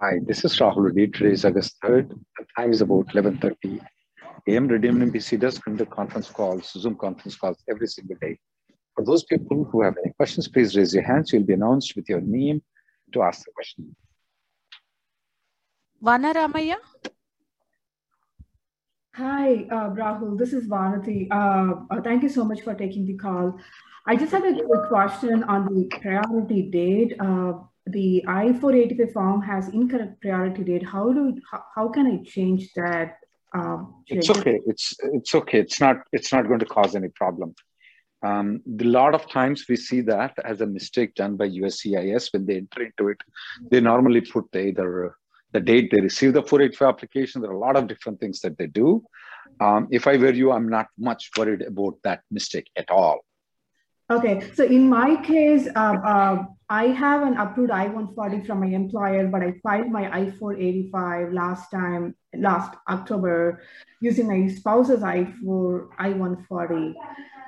Hi, this is Rahul Reddy. Today is August 3rd. The time is about 11.30 a.m. Redeem NPC does conduct conference calls, Zoom conference calls every single day. For those people who have any questions, please raise your hands. You'll be announced with your name to ask the question. Vana Ramaya? Hi, uh, Rahul. This is Vanati. Uh, uh, thank you so much for taking the call. I just have a quick question on the priority date. The I-485 form has incorrect priority date. How do how, how can I change that? Um, it's okay. It's it's okay. It's not it's not going to cause any problem. Um, a lot of times we see that as a mistake done by USCIS when they enter into it. They normally put the, either the date they receive the 485 application. There are a lot of different things that they do. Um, if I were you, I'm not much worried about that mistake at all. Okay, so in my case, uh, uh, I have an approved I-140 from my employer, but I filed my I-485 last time, last October, using my spouse's I-4, I-140.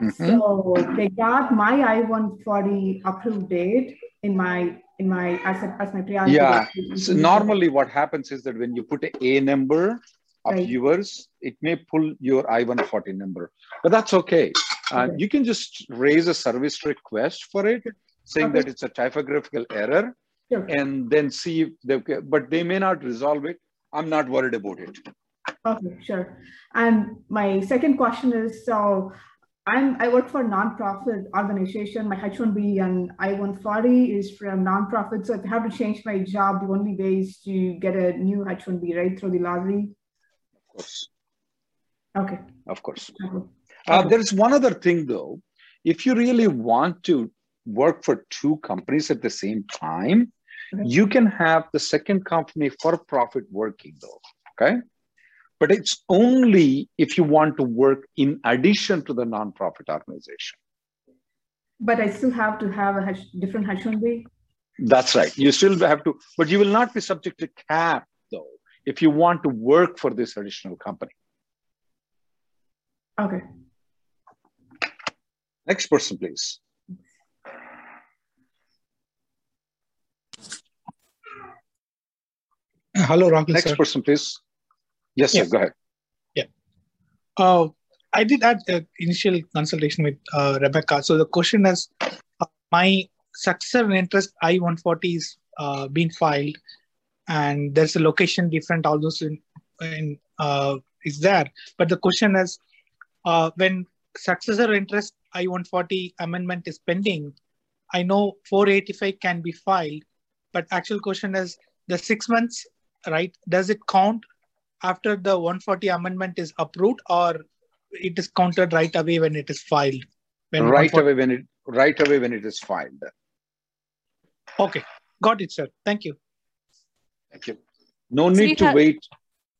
Mm-hmm. So they got my I-140 approved date in my in my as, a, as my priority. Yeah. So normally, what happens is that when you put a A number of right. yours, it may pull your I-140 number, but that's okay. Uh, okay. You can just raise a service request for it, saying okay. that it's a typographical error, and then see if they, but they may not resolve it. I'm not worried about it. Okay, sure. And my second question is, so I'm, I work for a nonprofit organization. My H-1B and I-140 is from nonprofit. So if I have to change my job, the only way is to get a new H-1B, right, through the lottery? Of course. Okay. Of course. Okay. Uh, there's one other thing though. If you really want to work for two companies at the same time, okay. you can have the second company for profit working though. Okay. But it's only if you want to work in addition to the nonprofit organization. But I still have to have a different H1B? That's right. You still have to, but you will not be subject to cap though if you want to work for this additional company. Okay. Next person, please. Hello, Rahul. Next sir. person, please. Yes, yes, sir. Go ahead. Yeah. Uh, I did had an initial consultation with uh, Rebecca. So the question is, uh, my successor in interest I-140 is uh, being filed, and there's a location different. All those in, in uh, is there, but the question is, uh, when successor interest I-140 amendment is pending, I know 485 can be filed, but actual question is the six months, right? Does it count after the 140 amendment is approved or it is counted right away when it is filed? When right away when it right away when it is filed. Okay, got it, sir. Thank you. Thank you. No need to wait.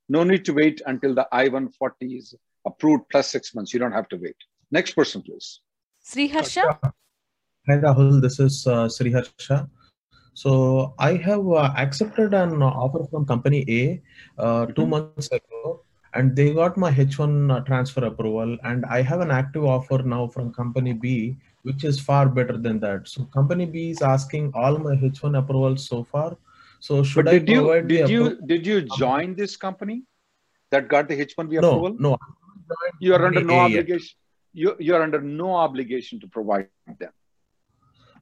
No need to wait until the I-140 is approved plus six months. You don't have to wait. Next person, please. Sri Harsha. Hi, Rahul. This is uh, Sri Harsha. So I have uh, accepted an offer from company A uh, two mm-hmm. months ago, and they got my H1 uh, transfer approval, and I have an active offer now from company B, which is far better than that. So company B is asking all my H1 approvals so far. So should but did I you did you did you join this company that got the H1B no, approval? No, you are under no obligation you, you're under no obligation to provide them.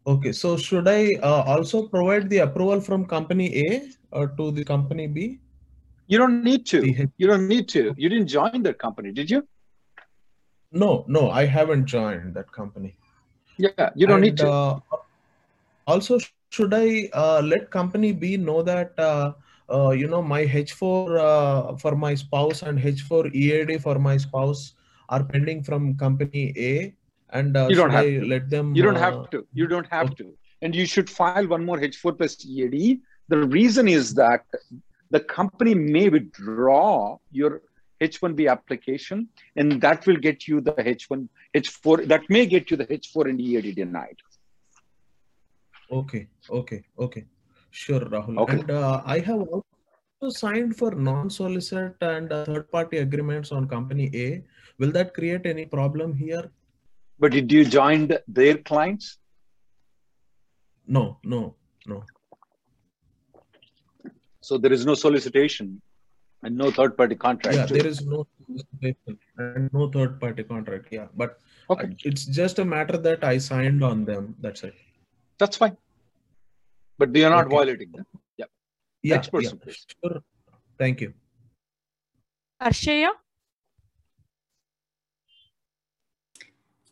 Okay, so should I uh, also provide the approval from company A or to the company B? You don't need to. You don't need to. You didn't join that company, did you? No, no, I haven't joined that company. Yeah, you don't need to. uh, also, should I uh, let company B know that uh, uh, you know my H4 uh, for my spouse and H4 EAD for my spouse are pending from company A, and uh, You don't have I to. let them? You don't uh, have to. You don't have to. And you should file one more H4 plus EAD. The reason is that the company may withdraw your H1B application, and that will get you the H1, H4, that may get you the H4 and EAD denied. Okay, okay, okay. Sure, Rahul. Okay. And uh, I have signed for non-solicit and uh, third-party agreements on company A. Will that create any problem here? But did you join their clients? No, no, no. So there is no solicitation and no third party contract. Yeah, too. there is no solicitation and no third-party contract. Yeah, but Okay, it's just a matter that I signed on them. That's it. that's fine. But they are not Okay. violating them. Yeah, Next person, yeah, sure. Thank you. Arshaya?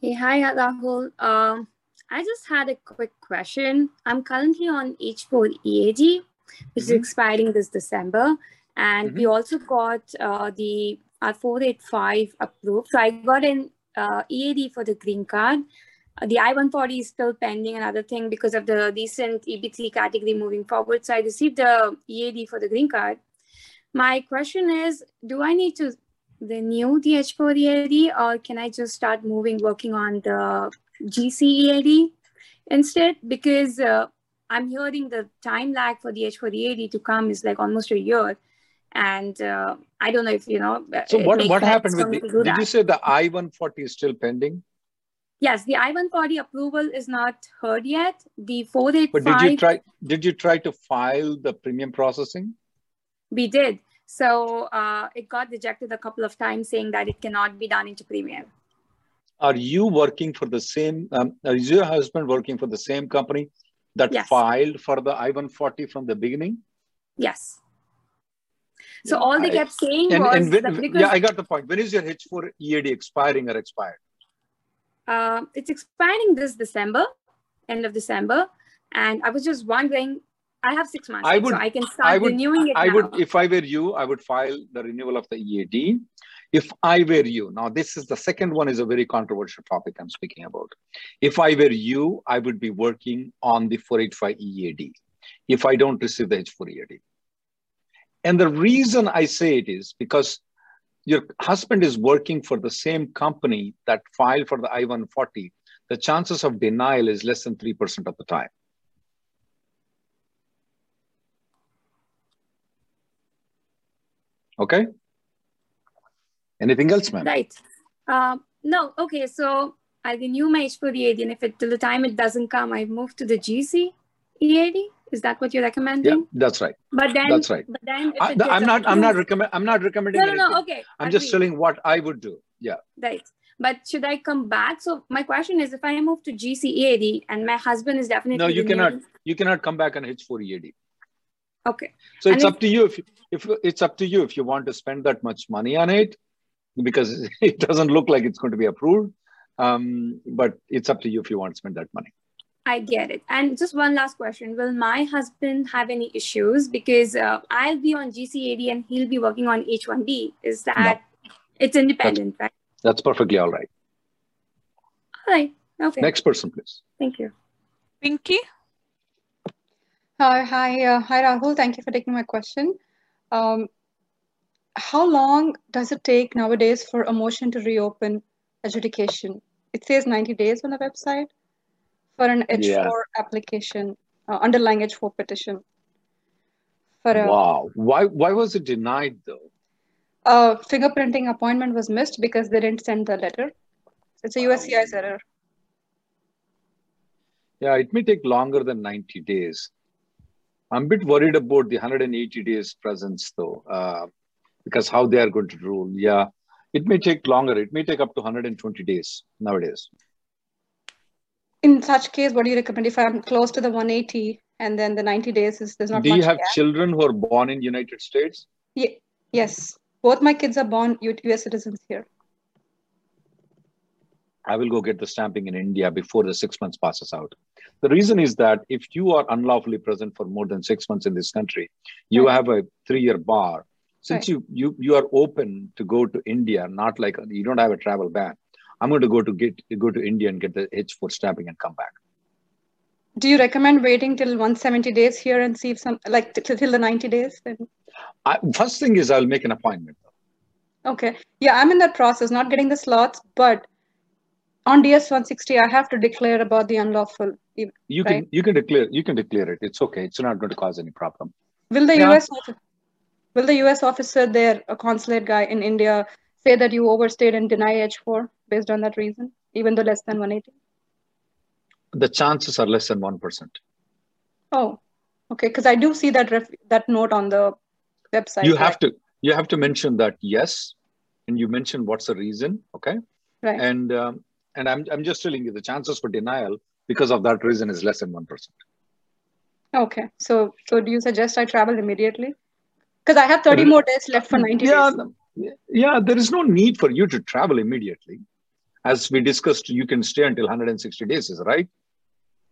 Hey, hi, Rahul. Um, I just had a quick question. I'm currently on H4 EAD, which is Mhm. expiring this December. And Mm-hmm. we also got uh, the R485 approved. So I got an uh, EAD for the green card. The I-140 is still pending, another thing, because of the recent EB3 category moving forward. So I received the EAD for the green card. My question is, do I need to renew the H4 EAD or can I just start moving, working on the GC EAD instead? Because uh, I'm hearing the time lag for the H4 EAD to come is like almost a year. And uh, I don't know if, you know. So what, what happened with the, did you say the I-140 is still pending? Yes, the I-140 approval is not heard yet. The But did you try, did you try to file the premium processing? we did. So uh, it got rejected a couple of times saying that it cannot be done into premium. Are you working for the same, um, is your husband working for the same company that Yes. filed for the I-140 from the beginning? Yes. So all they kept saying And, was and when, yeah, I got the point. When is your H4 EAD expiring or expired? Uh, it's expiring this December, end of December, and I was just wondering. I have six months, I would- so I can start I would- renewing it I now. would, if I were you, I would file the renewal of the EAD. If I were you, now this is the second one is a very controversial topic I'm speaking about. If I were you, I would be working on the 485 EAD if I don't receive the H4 EAD. And the reason I say it is because your husband is working for the same company that filed for the I-140. The chances of denial is less than 3% of the time. Okay. Anything else, ma'am? Right. Um, no, okay. So I renew my H4 EAD, and if it till the time it doesn't come, I move to the GC EAD. Is that what you're recommending? Yeah, that's right. But then, That's right. But then, I, am not. I'm not recommend. I'm not recommending No, no, anything. no. Okay. I'm just telling what I would do. Yeah. Right. But should I come back? So my question is, if I move to GC EAD and my husband is definitely No, you cannot. You cannot come back on H4 EAD. Okay. So And it's if- up to you if if it's up to you if you want to spend that much money on it, because it doesn't look like it's going to be approved. Um, but it's up to you if you want to spend that money. I get it. And just one last question: Will my husband have any issues because uh, I'll be on GC EAD and he'll be working on H1B? Is that it's independent, right? That's perfectly all right. All right. Okay. Next person, please. Thank you. Pinky? Hi, hi, uh, hi, Rahul. Thank you for taking my question. Um, how long does it take nowadays for a motion to reopen adjudication? It says 90 days on the website for an H4 Yeah. application, uh, underlying H4 petition. For a Wow. Why why was it denied though? uh, fingerprinting appointment was missed because they didn't send the letter. It's a USCIS error. Yeah, it may take longer than 90 days. I'm a bit worried about the 180 days presence though, uh, because how they are going to rule. Yeah, it may take longer. It may take up to 120 days nowadays. In such case, what do you recommend if I'm close to the 180 and then the 90 days is there's not Do you have children who are born in United States? Ye- Yes, both my kids are born US citizens here. I will go get the stamping in India before the six months passes out. The reason is that if you are unlawfully present for more than six months in this country, you Right. have a three-year bar. Since Right. you you you are open to go to India, not like you don't have a travel ban. I'm going to go to get go to India and get the H4 stamping and come back. Do you recommend waiting till 170 days here and see if some like t- till the 90 days? Then I, first thing is I'll make an appointment. okay, yeah, I'm in that process, not getting the slots, but on DS 160, I have to declare about the unlawful. ev- You can you can declare you can declare it. It's okay. It's not going to cause any problem. Will the Yeah. US will the US officer there, a consulate guy in India, say that you overstayed and deny H4 based on that reason, even though less than 180? The chances are less than one percent. Oh, okay, because I do see that ref- that note on the website. You right? have to you have to mention that yes, and you mention what's the reason. Okay. right. and um, and I'm I'm just telling you the chances for denial because of that reason is less than one percent. Okay, so so do you suggest I travel immediately? Because I have 30 Uh, more days left for 90 Yeah, days. Yeah. There is no need for you to travel immediately, as we discussed. You can stay until 160 days, is right?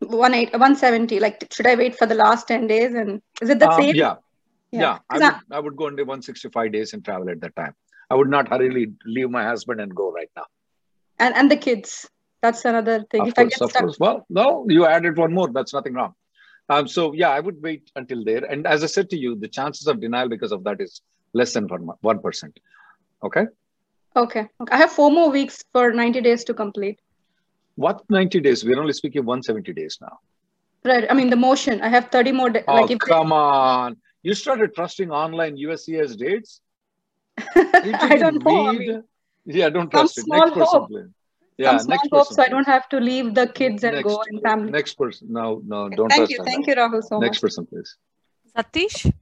One 170. Like, should I wait for the last 10 days? And is it the Um, same? yeah, yeah. I 'Cause would I- I would go into 165 days and travel at that time. I would not hurriedly leave my husband and go right now. and and the kids. That's another thing. Of if I course, get of stuck, course. Well, no, you added one more. That's nothing wrong. Um, so yeah, I would wait until there. And as I said to you, the chances of denial because of that is less than one percent. Okay. okay. okay. I have four more weeks for 90 days to complete. What 90 days? We're only speaking 170 days now. Right. I mean, the motion. I have 30 more. days. Oh, like, if they- come on. You started trusting online USCIS dates? You I don't didn't know. I read? mean, Yeah, don't trust it. small Next person, hope. please. Yeah, some next small hope, person. so I don't have to leave the kids and next, go and family. Next person. No, no, don't Thank you. Thank that. you, Rahul, so Next much. person, please. Satish,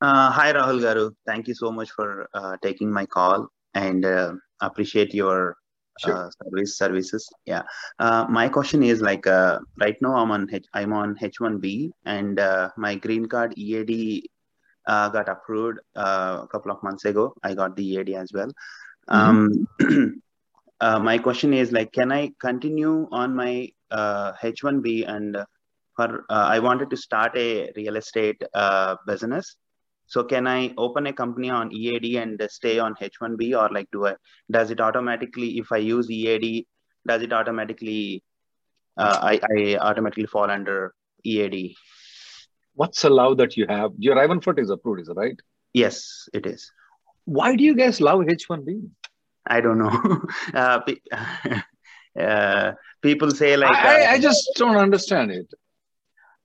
Uh, hi, Rahul Garu. Thank you so much for uh, taking my call and uh, appreciate your Sure. uh, service services. Yeah. Uh, my question is like uh, right now I'm on H- I'm on H1B and uh, my green card EAD uh, got approved uh, a couple of months ago. I got the EAD as well. Um, uh, my question is like, can I continue on my uh, H1B and for uh, I wanted to start a real estate uh, business. So can I open a company on EAD and stay on H1B or like do I, does it automatically, if I use EAD, does it automatically, uh, I, I automatically fall under EAD? What's allowed that you have? Your I-140 is approved, is it right? Yes, it is. Why do you guys love H1B? I don't know. uh, uh, people say like, I, I, uh, I just don't understand it.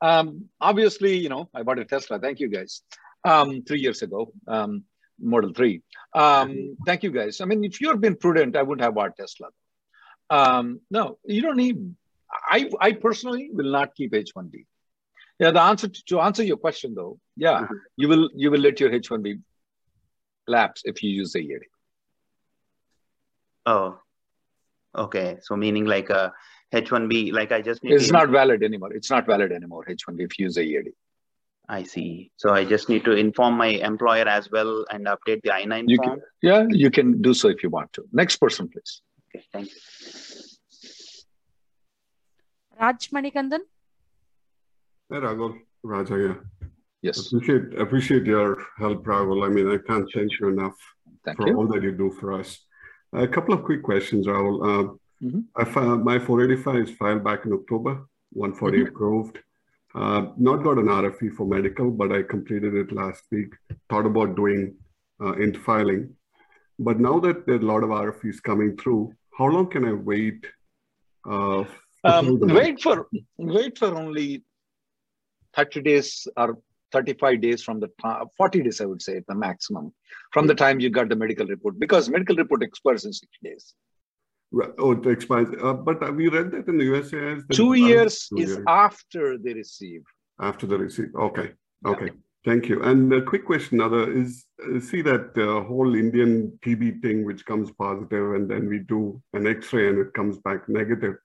Um, obviously, you know, I bought a Tesla. Thank you guys. Um, three years ago, um, Model 3. Um, thank you guys. I mean, if you had been prudent, I wouldn't have bought Tesla. Um, no, you don't need, I, I personally will not keep H1B. Yeah, the answer to, to answer your question though, yeah, Mhm. you will you will let your H1B lapse if you use the EAD. oh, okay. So meaning like a H1B, like I just It's to- not valid anymore. It's not valid anymore, H1B, if you use a EAD. I see. So I just need to inform my employer as well and update the I-9 You form. can, yeah, you can do so if you want to. Next person, please. Okay, thank you. Raj Manikandan, Hey, Rahul. Raja, yeah. Yes, Appreciate appreciate your help, Rahul. I mean, I can't thank you enough thank for you. all that you do for us. A couple of quick questions, Rahul. Uh, Mhm. I filed, my 485 is filed back in October, 140 Mm-hmm. approved. Uh, not got an RFE for medical, but I completed it last week. Thought about doing uh, into filing. But now that there are a lot of RFEs coming through, how long can I wait? Uh, Um, fill them out? wait for wait for only 30 days or 35 days from the time, 40 days, I would say, at the maximum, from the time you got the medical report, because medical report expires in 60 days. Oh, it expires. Uh, but uh, we read that in the USA as the- Two years Two is years. after they receive. After the receive. Okay. Yeah. Okay. Thank you. And a quick question, other is uh, see that uh, whole Indian TB thing, which comes positive, and then we do an X-ray and it comes back negative.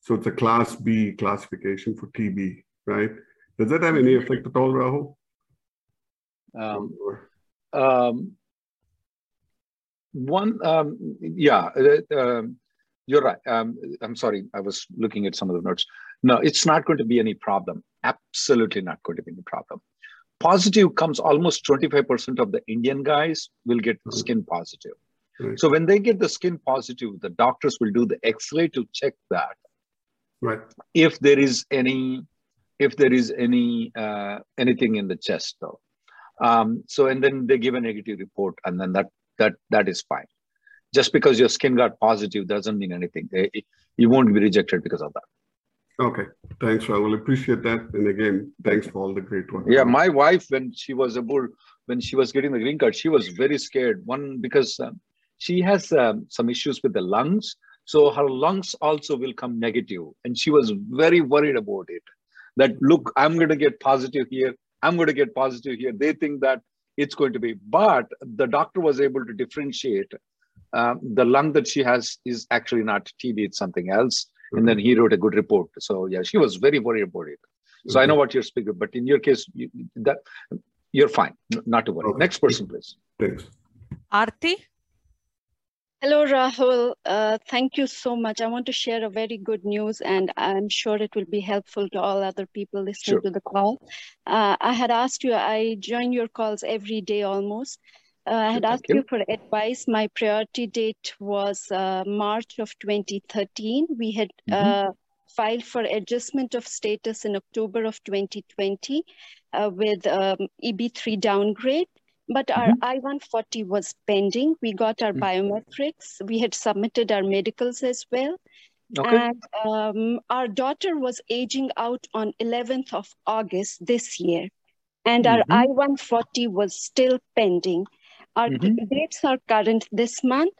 So it's a Class B classification for TB, right? Does that have any effect at all, Rahul? Um, Um, one, um, yeah, uh, um, you're right. Um, I'm sorry, I was looking at some of the notes. No, it's not going to be any problem. Absolutely not going to be any problem. Positive comes almost 25% of the Indian guys will get skin positive. Right. So when they get the skin positive, the doctors will do the X-ray to check that Right. if there is any if there is any uh, anything in the chest though um, so and then they give a negative report and then that that that is fine just because your skin got positive doesn't mean anything. Eh, you won't be rejected because of that. Okay. Thanks, Rahul. Appreciate that. And again, thanks for all the great work. yeah my wife when she was able when she was getting the green card she was very scared. One because um, she has um, some issues with the lungs. So her lungs also will come negative. And she was very worried about it. That look i'm going to get positive here. I'm going to get positive here. They think that it's going to be. But the doctor was able to differentiate um, the lung that she has is actually not tb it's something else and then he wrote a good report so yeah she was very worried about it so i know what you're speaking but in your case you, that you're fine not to worry Okay. next person please Thanks. Aarti? Hello, Rahul. Uh, thank you so much. I want to share a very good news, and I'm sure it will be helpful to all other people listening Sure. to the call. Uh, I had asked you, I join your calls every day almost. Uh, I had Thank asked you. you for advice. My priority date was uh, March of 2013. We had Mhm. uh, filed for adjustment of status in October of 2020 uh, with um, EB3 downgrade. But our I-140 was pending. We got our Mhm. biometrics. We had submitted our medicals as well. okay And um, our daughter was aging out on 11th of August this year. And our Mhm. I-140 was still pending. Our Mhm. dates are current this month.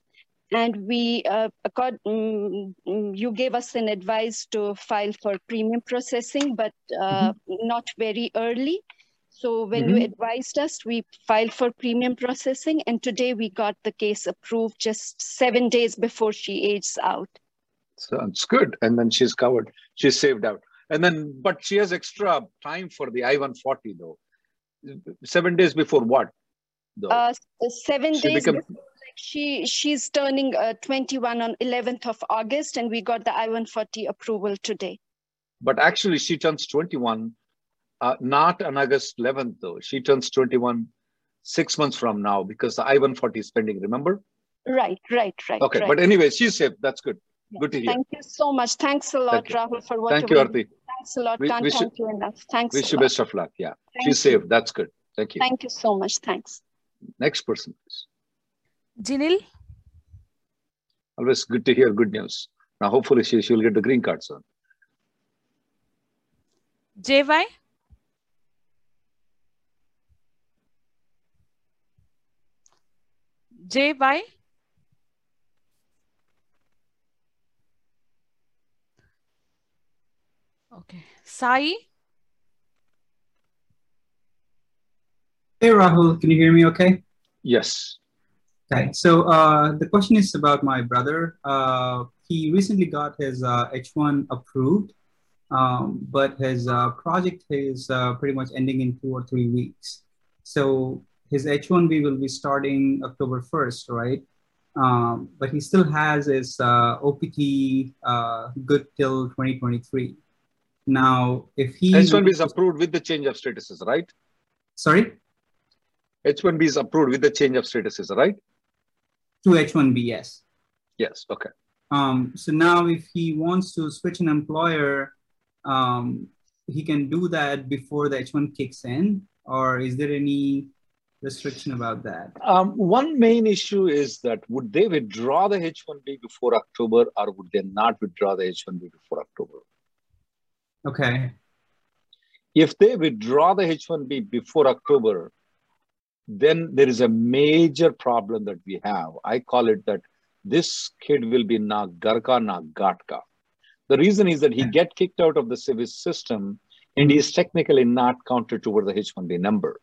And we, uh, accord, mm, mm, you gave us an advice to file for premium processing, but uh, not very early. So when you Mhm. advised us, we filed for premium processing, and today we got the case approved just seven days before she ages out. sounds good and then she's covered she's saved out and then but she has extra time for the i-140 though seven days before what though Uh, seven days become- she she's turning uh, 21 on 11th of August, and we got the I-140 approval today. but actually she turns 21 uh, not on august 11th though she turns 21 six months from now because the i-140 is pending remember Right, right, right. okay right. but anyway she's safe that's good good to hear Thank you so much. Thanks a lot, you. Rahul, for what thank you arti Thanks a lot. We- Can't we thank you enough. Thanks wish you lot. best of luck yeah Thank she's you. safe that's good thank you Thank you so much. Thanks. Next person please Jinil? always good to hear good news now hopefully she, she will get the green card soon JY? JY? Okay. Sai? Hey Rahul, can you hear me okay? yes Okay, so uh, the question is about my brother. Uh, he recently got his uh, H1 approved, um, but his uh, project is uh, pretty much ending in two or three weeks. So his H1B will be starting October 1st, right? Um, but he still has his uh, OPT uh, good till 2023. Now, if he H1B is approved with the change of statuses, right? sorry, H1B is approved with the change of statuses, right? to H1B, yes. Yes. Okay. Um, so now if he wants to switch an employer, um, he can do that before the H1 kicks in, or is there any restriction about that? Um, one main issue is that would they withdraw the H1B before October, or would they not withdraw the H1B before October? Okay. If they withdraw the H1B before October, then there is a major problem that we have. I call it that this kid will be na garka na gatka. The reason is that he hmm. get kicked out of the SEVIS system and he is technically not counted toward the H1B number.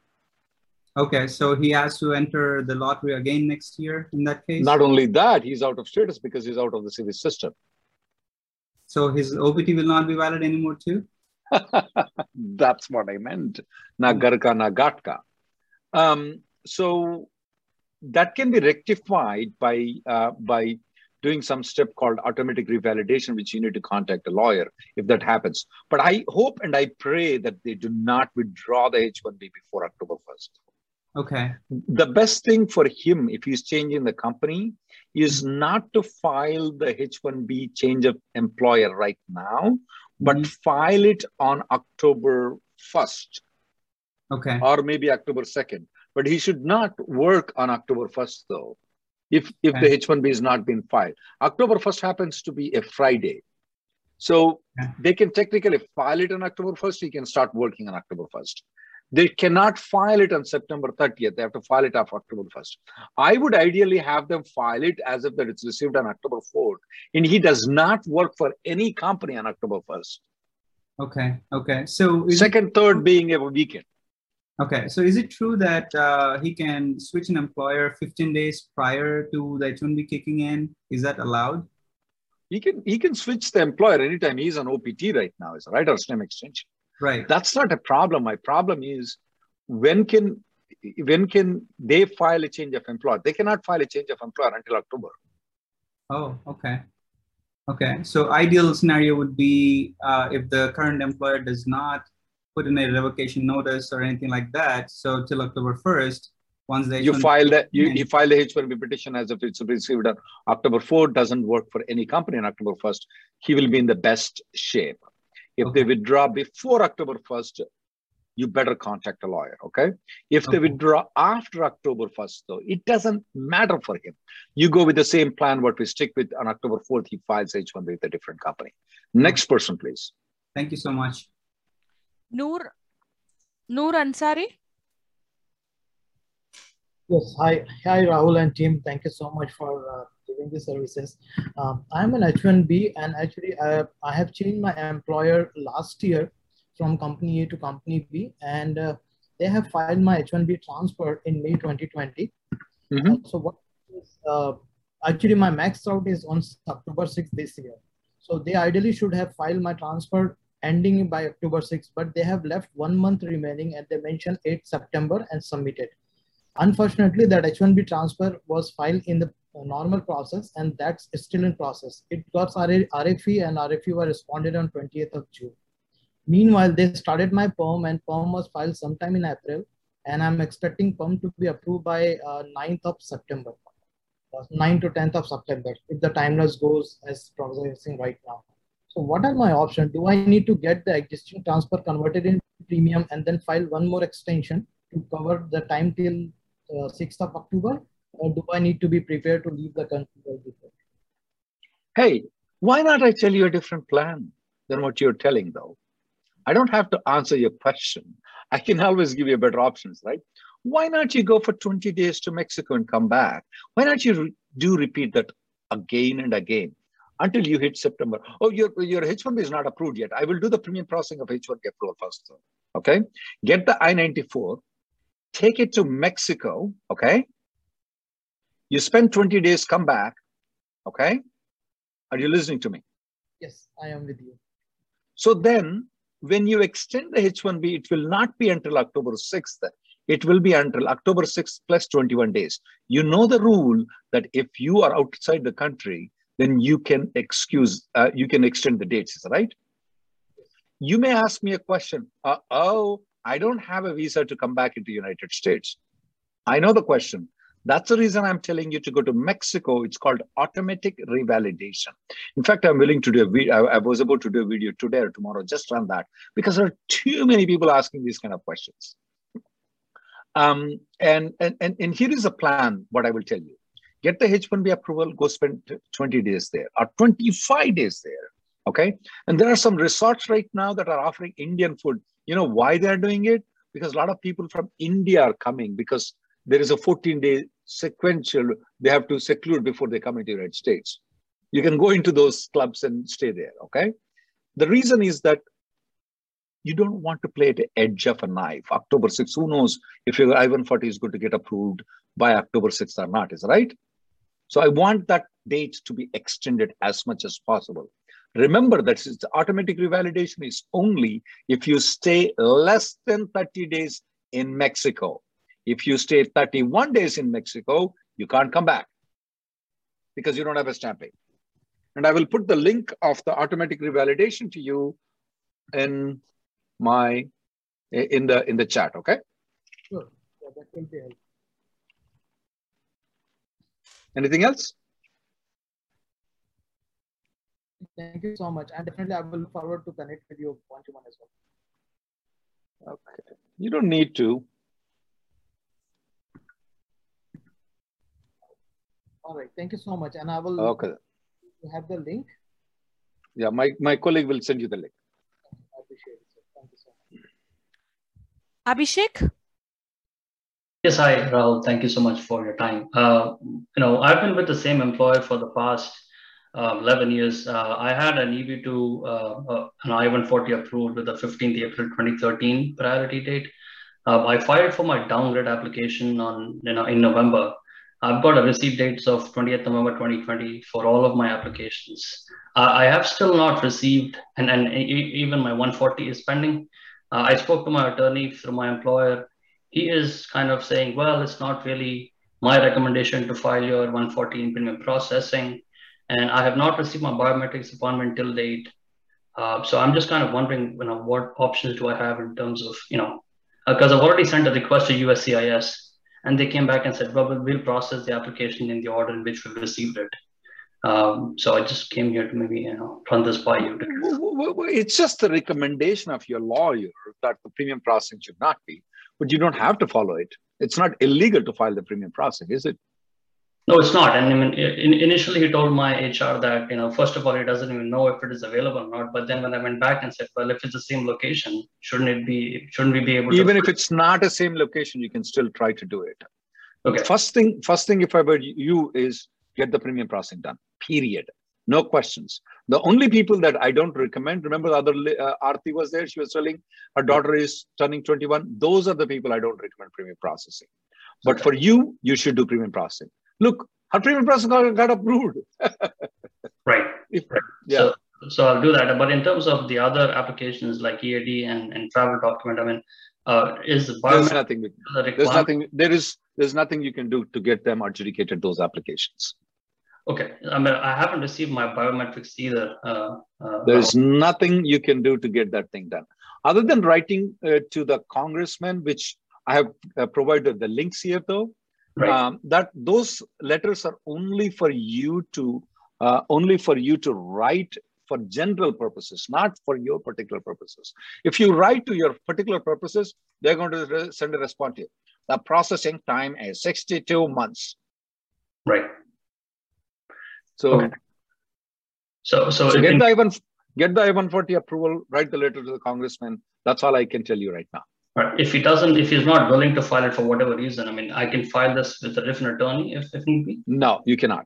Okay, so he has to enter the lottery again next year in that case? Not only that, he's out of status because he's out of the SEVIS system. So his OPT will not be valid anymore too? That's what I meant. Na hmm. garka na gatka. Um, so that can be rectified by uh, by doing some step called automatic revalidation, which you need to contact a lawyer if that happens. But I hope and I pray that they do not withdraw the H-1B before October 1st. Okay. The best thing for him, if he's changing the company, is not to file the H-1B change of employer right now, but Mhm. file it on October 1st Okay. or maybe October 2nd. But he should not work on October 1st, though, if, if the H-1B is not been filed. October 1st happens to be a Friday. So Okay. they can technically file it on October 1st. He can start working on October 1st. They cannot file it on September 30th. They have to file it off October 1st. I would ideally have them file it as if that it's received on October 4th. And he does not work for any company on October 1st. Okay. Okay. So Second, third being a weekend. Okay. So is it true that uh, he can switch an employer 15 days prior to the H1B kicking in? Is that allowed? He can he can switch the employer anytime. He's on OPT right now, is right or STEM extension. Right. That's not a problem. My problem is when can when can they file a change of employer? They cannot file a change of employer until October. Oh, okay. Okay. So ideal scenario would be uh, if the current employer does not put in a revocation notice or anything like that. So till October 1st, once they You file that you, you file the H1B petition as if it's received on October 4, doesn't work for any company on October 1st. He will be in the best shape. If they withdraw before October 1st, you better contact a lawyer. Okay. If they withdraw after October 1st, though, it doesn't matter for him. You go with the same plan, what we stick with on October 4th, he files H1B with a different company. Next person, please. Thank you so much. Noor, Noor Ansari. Yes, hi, hi Rahul and team. Thank you so much for uh, giving the services. Um, I'm an H1B and actually I, I have changed my employer last year from company A to company B and uh, they have filed my H1B transfer in May 2020. Mhm. Uh, so what is, uh, actually my max out is on October 6th this year. So they ideally should have filed my transfer ending by October 6th, but they have left one month remaining and they mentioned 8 September and submitted. Unfortunately, that H1B transfer was filed in the normal process and that's still in process. It got RFE and RFE were responded on 20th of June. Meanwhile, they started my perm and perm was filed sometime in April and I'm expecting perm to be approved by uh, 9th of September. Uh, 9 to 10th of September if the timeless goes as progressing right now. So what are my options? Do I need to get the existing transfer converted in premium and then file one more extension to cover the time till uh, 6th of October? Or do I need to be prepared to leave the country? Hey, why not I tell you a different plan than what you're telling, though? I don't have to answer your question. I can always give you better options, right? Why not you go for 20 days to Mexico and come back? Why not you re- do repeat that again and again until you hit September? Oh, your, your H1B is not approved yet. I will do the premium processing of H1B approval first. Okay. Get the I 94, take it to Mexico. Okay. You spend 20 days, come back. Okay. Are you listening to me? Yes, I am with you. So then, when you extend the H1B, it will not be until October 6th. It will be until October 6th plus 21 days. You know the rule that if you are outside the country, then you can excuse, uh, you can extend the dates, right? You may ask me a question. Uh, oh, I don't have a visa to come back into United States. I know the question. That's the reason I'm telling you to go to Mexico. It's called automatic revalidation. In fact, I'm willing to do a video. I, was about to do a video today or tomorrow just on that because there are too many people asking these kind of questions. Um, and, and, and, and here is a plan, what I will tell you. Get the H1B approval, go spend 20 days there or 25 days there. Okay. And there are some resorts right now that are offering Indian food. You know why they're doing it? Because a lot of people from India are coming because there is a 14 day sequential, they have to seclude before they come into the United States. You can go into those clubs and stay there. Okay. The reason is that you don't want to play at the edge of a knife. October 6th, who knows if your I-140 is going to get approved by October 6th or not, is right? So I want that date to be extended as much as possible. Remember that automatic revalidation is only if you stay less than 30 days in Mexico. If you stay 31 days in Mexico, you can't come back because you don't have a stamping. And I will put the link of the automatic revalidation to you in my in the in the chat. Okay. Sure. Yeah, that will be helpful. Anything else? Thank you so much. And definitely I will look forward to connect with you one to one as well. Okay. You don't need to. All right. Thank you so much. And I will Okay. you have the link. Yeah, my, my colleague will send you the link. I appreciate it. Sir. Thank you so much. Abhishek? Yes, hi, Rahul. Thank you so much for your time. Uh, you know, I've been with the same employer for the past uh, 11 years. Uh, I had an EB2, uh, uh, an I-140 approved with the 15th April 2013 priority date. Uh, I filed for my downgrade application on you know in November. I've got a receipt dates of 20th November 2020 for all of my applications. I have still not received, and, and even my 140 is pending. I spoke to my attorney through my employer. He is kind of saying, well, it's not really my recommendation to file your 140 in premium processing. And I have not received my biometrics appointment till date. Uh, so I'm just kind of wondering, you know, what options do I have in terms of, you know, because I've already sent a request to USCIS and they came back and said, well, we'll process the application in the order in which we've received it. Um, so I just came here to maybe, you know, run this by you. It's just the recommendation of your lawyer that the premium processing should not be, but you don't have to follow it. It's not illegal to file the premium processing, is it? No, it's not. And I mean, in, initially he told my HR that, you know, first of all, he doesn't even know if it is available or not. But then when I went back and said, well, if it's the same location, shouldn't it be, shouldn't we be able to? Even if it's not the same location, you can still try to do it. Okay. First thing, first thing, if I were you, is get the premium processing done. Period. No questions. The only people that I don't recommend, remember the other uh, Aarti was there. She was telling her daughter is turning 21. Those are the people I don't recommend premium processing. But for you, you should do premium processing. Look, her premium processing got, got approved. Right. If- right. yeah. So, so I'll do that. But in terms of the other applications like EAD and, and travel document, I mean, uh, is the There's nothing. There's nothing. There is. There's nothing you can do to get them adjudicated. Those applications. Okay. I mean, I haven't received my biometrics either. Uh, uh, There's nothing you can do to get that thing done, other than writing uh, to the congressman, which I have uh, provided the links here, though. Right. Um, that those letters are only for you to uh, only for you to write for general purposes, not for your particular purposes. If you write to your particular purposes, they're going to send a response to you. The processing time is 62 months. Right. So, Okay. So, so, so get can- the I-1, get the I-140 approval, write the letter to the congressman. That's all I can tell you right now. Right. If he doesn't, if he's not willing to file it for whatever reason, I mean, I can file this with a different attorney if, if need be. No, you cannot.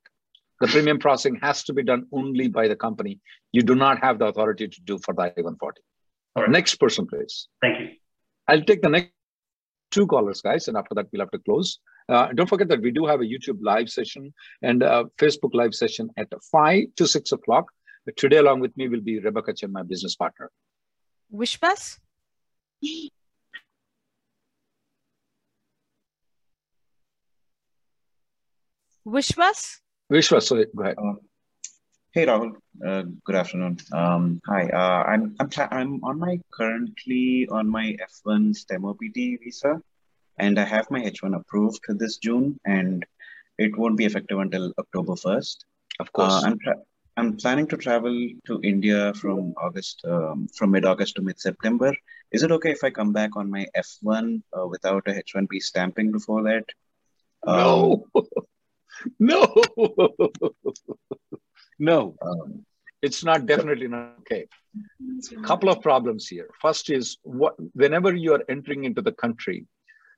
The premium processing has to be done only by the company. You do not have the authority to do for the I-140. All right. Next person, please. Thank you. I'll take the next two callers, guys, and after that we'll have to close. Uh, don't forget that we do have a YouTube live session and a Facebook live session at five to six o'clock. Today, along with me, will be Rebecca Chen, my business partner. Wishpas? Wishwas? Vishwa, so go ahead. Hey Rahul, uh, good afternoon. Um, hi, uh, I'm I'm I'm on my currently on my F1 STEM OPT visa, and I have my H1 approved this June, and it won't be effective until October first. Of course. Uh, I'm tra- I'm planning to travel to India from August um, from mid August to mid September. Is it okay if I come back on my F1 uh, without a H1B stamping before that? No. no. no. Um, it's not definitely not okay. Couple of problems here. First is what whenever you are entering into the country,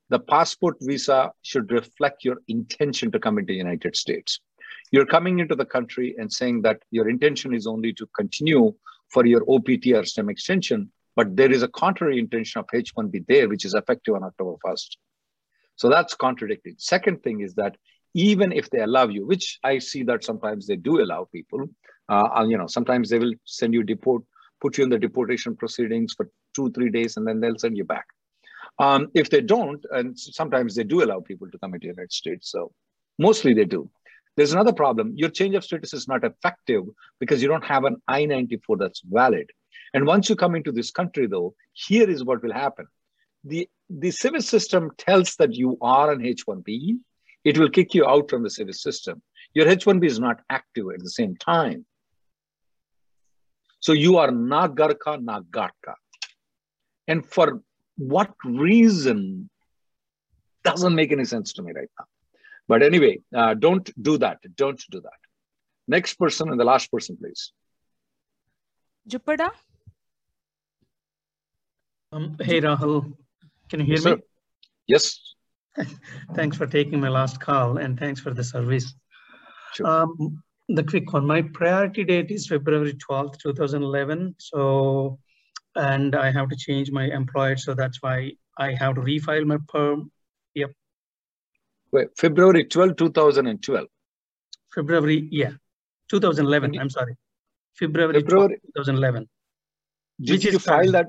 the passport visa should reflect your intention to come into the United States. You're coming into the country and saying that your intention is only to continue for your OPT or STEM extension, but there is a contrary intention of H1B there, which is effective on October 1st. So that's contradicting. Second thing is that even if they allow you, which I see that sometimes they do allow people, uh, you know, sometimes they will send you deport, put you in the deportation proceedings for two, three days, and then they'll send you back. Um, if they don't, and sometimes they do allow people to come into the United States, so mostly they do. There's another problem. Your change of status is not effective because you don't have an I-94 that's valid. And once you come into this country, though, here is what will happen. The, the SEVIS system tells that you are an H-1B. It will kick you out from the SEVIS system. Your H-1B is not active at the same time. So you are Nagarka Nagarka. And for what reason doesn't make any sense to me right now. But anyway, uh, don't do that. Don't do that. Next person and the last person, please. Jupada? Um, hey, Rahul. Can you hear Yes, me? sir. Yes. thanks for taking my last call and thanks for the service. Um, the quick one, my priority date is February 12th, 2011. So, and I have to change my employer. So that's why I have to refile my perm. Yep. Wait, February 12, 2012. February, yeah, 2011. I'm sorry. February, February- 2011. Did Which you is file that?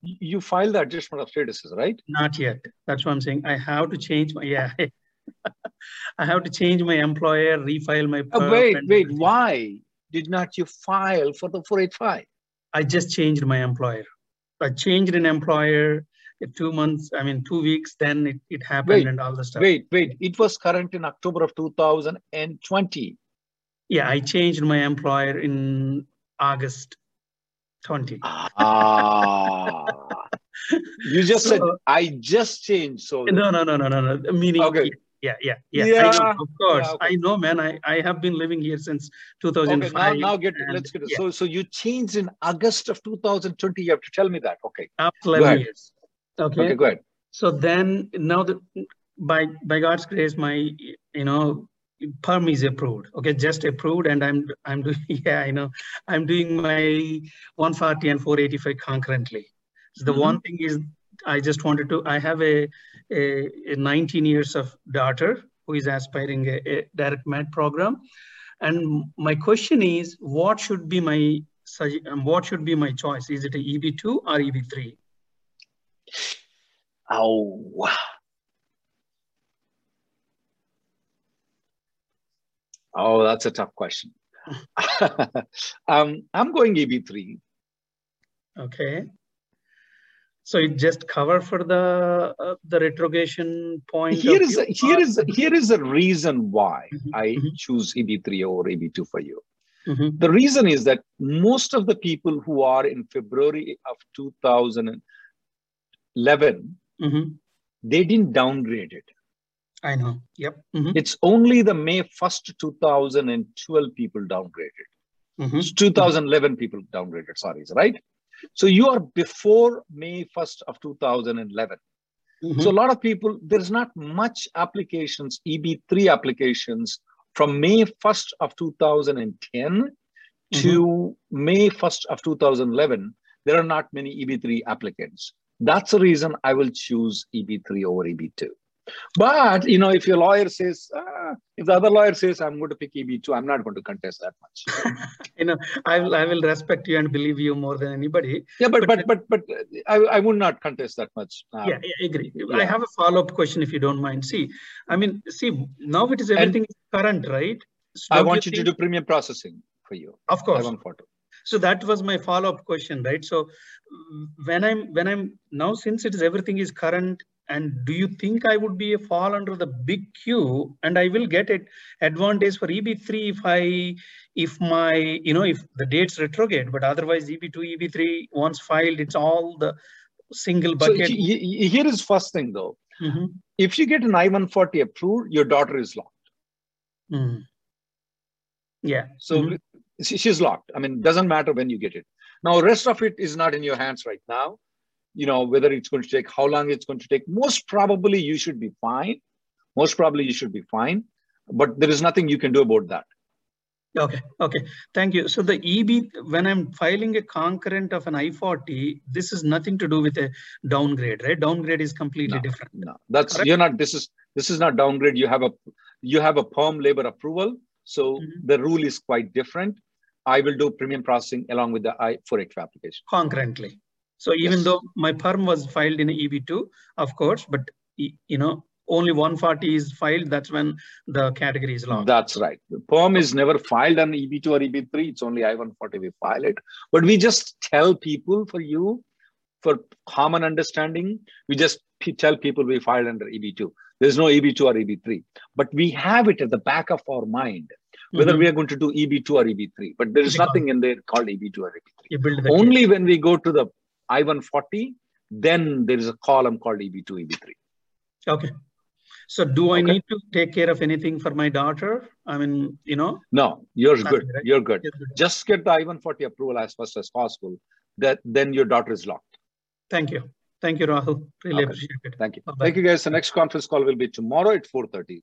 You filed the adjustment of statuses, right? Not yet. That's what I'm saying. I have to change my, yeah. I have to change my employer, refile my uh, perm. wait, wait. Why did not you file for the 485? I just changed my employer. I changed an employer two months, I mean, two weeks, then it, it happened Wait, and all the stuff. wait, wait. It was current in October of 2020. Yeah, I changed my employer in August 20. Ah. You just said, I just changed. So No, no, no, no, no, no. Meaning, Okay. Yeah, yeah, yeah. Yeah, know, of course. yeah, okay. I know, man. I, I have been living here since Okay, 2005. now, now get and- let's get it. yeah, So, so you changed in August of 2020. You have to tell me that. Okay. after 11 years. Okay. Okay, go ahead. So then, now that by by God's grace, my you know perm is approved. Okay, just approved, and I'm I'm doing yeah, I know I'm doing my 140 and 485 concurrently. So the Mhm. one thing is, I just wanted to. I have a a, a 19 years of daughter who is aspiring a, a direct med program, and my question is, what should be my um, what should be my choice? Is it a EB2 or E EB3? Oh, wow. Oh, that's a tough question. um, I'm going EB3. Okay. So it just cover for the uh, the retrogression point. Here is a, here is a, here is a reason why Mm-hmm, I choose EB3 or EB2 for you. Mhm. The reason is that most of the people who are in February of 2011, Mhm. they didn't downgrade it. I know. Yep. Mhm. It's only the May 1st, 2012 people downgraded. Mhm. It's 2011 people downgraded, sorry, right? So you are before May 1st of 2011. Mhm. So a lot of people, there's not much applications, EB3 applications from May 1st of 2010 to May 1st of 2011. There are not many EB3 applicants. That's the reason I will choose EB3 over EB2. But you know, if your lawyer says, ah, if the other lawyer says I'm going to pick EB2, I'm not going to contest that much. You know, I will I will respect you and believe you more than anybody. Yeah, but but but but uh, I, I would not contest that much. Uh, yeah, I agree. I have a follow up question if you don't mind. See, I mean, see, now it is everything is current, right? So I want you to do premium processing for you. Of course. I want photo. so that was my follow-up question right so when i'm when i'm now since it is everything is current and do you think i would be a fall under the big q and i will get it advantage for eb3 if i if my you know if the dates retrograde but otherwise eb2 eb3 once filed it's all the single bucket he- here is first thing though. Mhm. If you get an I-140 approved, your daughter is locked. Mm. yeah So Mhm. she's locked. I mean, doesn't matter when you get it. Now, rest of it is not in your hands right now. You know, whether it's going to take, how long it's going to take. Most probably you should be fine. Most probably you should be fine. But there is nothing you can do about that. Okay, okay. Thank you. So the EB, when I'm filing a concurrent of an I-40, this is nothing to do with a downgrade, right? Downgrade is completely different. No, that's Correct? you're not. This is this is not downgrade. You have a you have a perm labor approval, so Mm-hmm. the rule is quite different. I will do premium processing along with the I-485 application. Concurrently. So even yes. though my perm was filed in EB2, of course, but you know, only 140 is filed, that's when the category is locked. That's right. The perm is never filed on EB2 or EB3. It's only I-140 we file it. But we just tell people for you, for common understanding, we just tell people we filed under EB2. There's no EB2 or EB3. But we have it at the back of our mind whether mm-hmm. we are going to do EB2 or EB3. But there is nothing in there called EB2 or EB3. Only when we go to the I-140, then there is a column called EB2, EB3. Okay. So do I okay. need to take care of anything for my daughter? I mean, you know? No, you're good. Right? You're good. You're good. Just get the I-140 approval as fast as possible. That then your daughter is locked. Thank you. Thank you, Rahul. Really okay. appreciate it. Thank you. Bye-bye. Thank you, guys. The next conference call will be tomorrow at 4.30.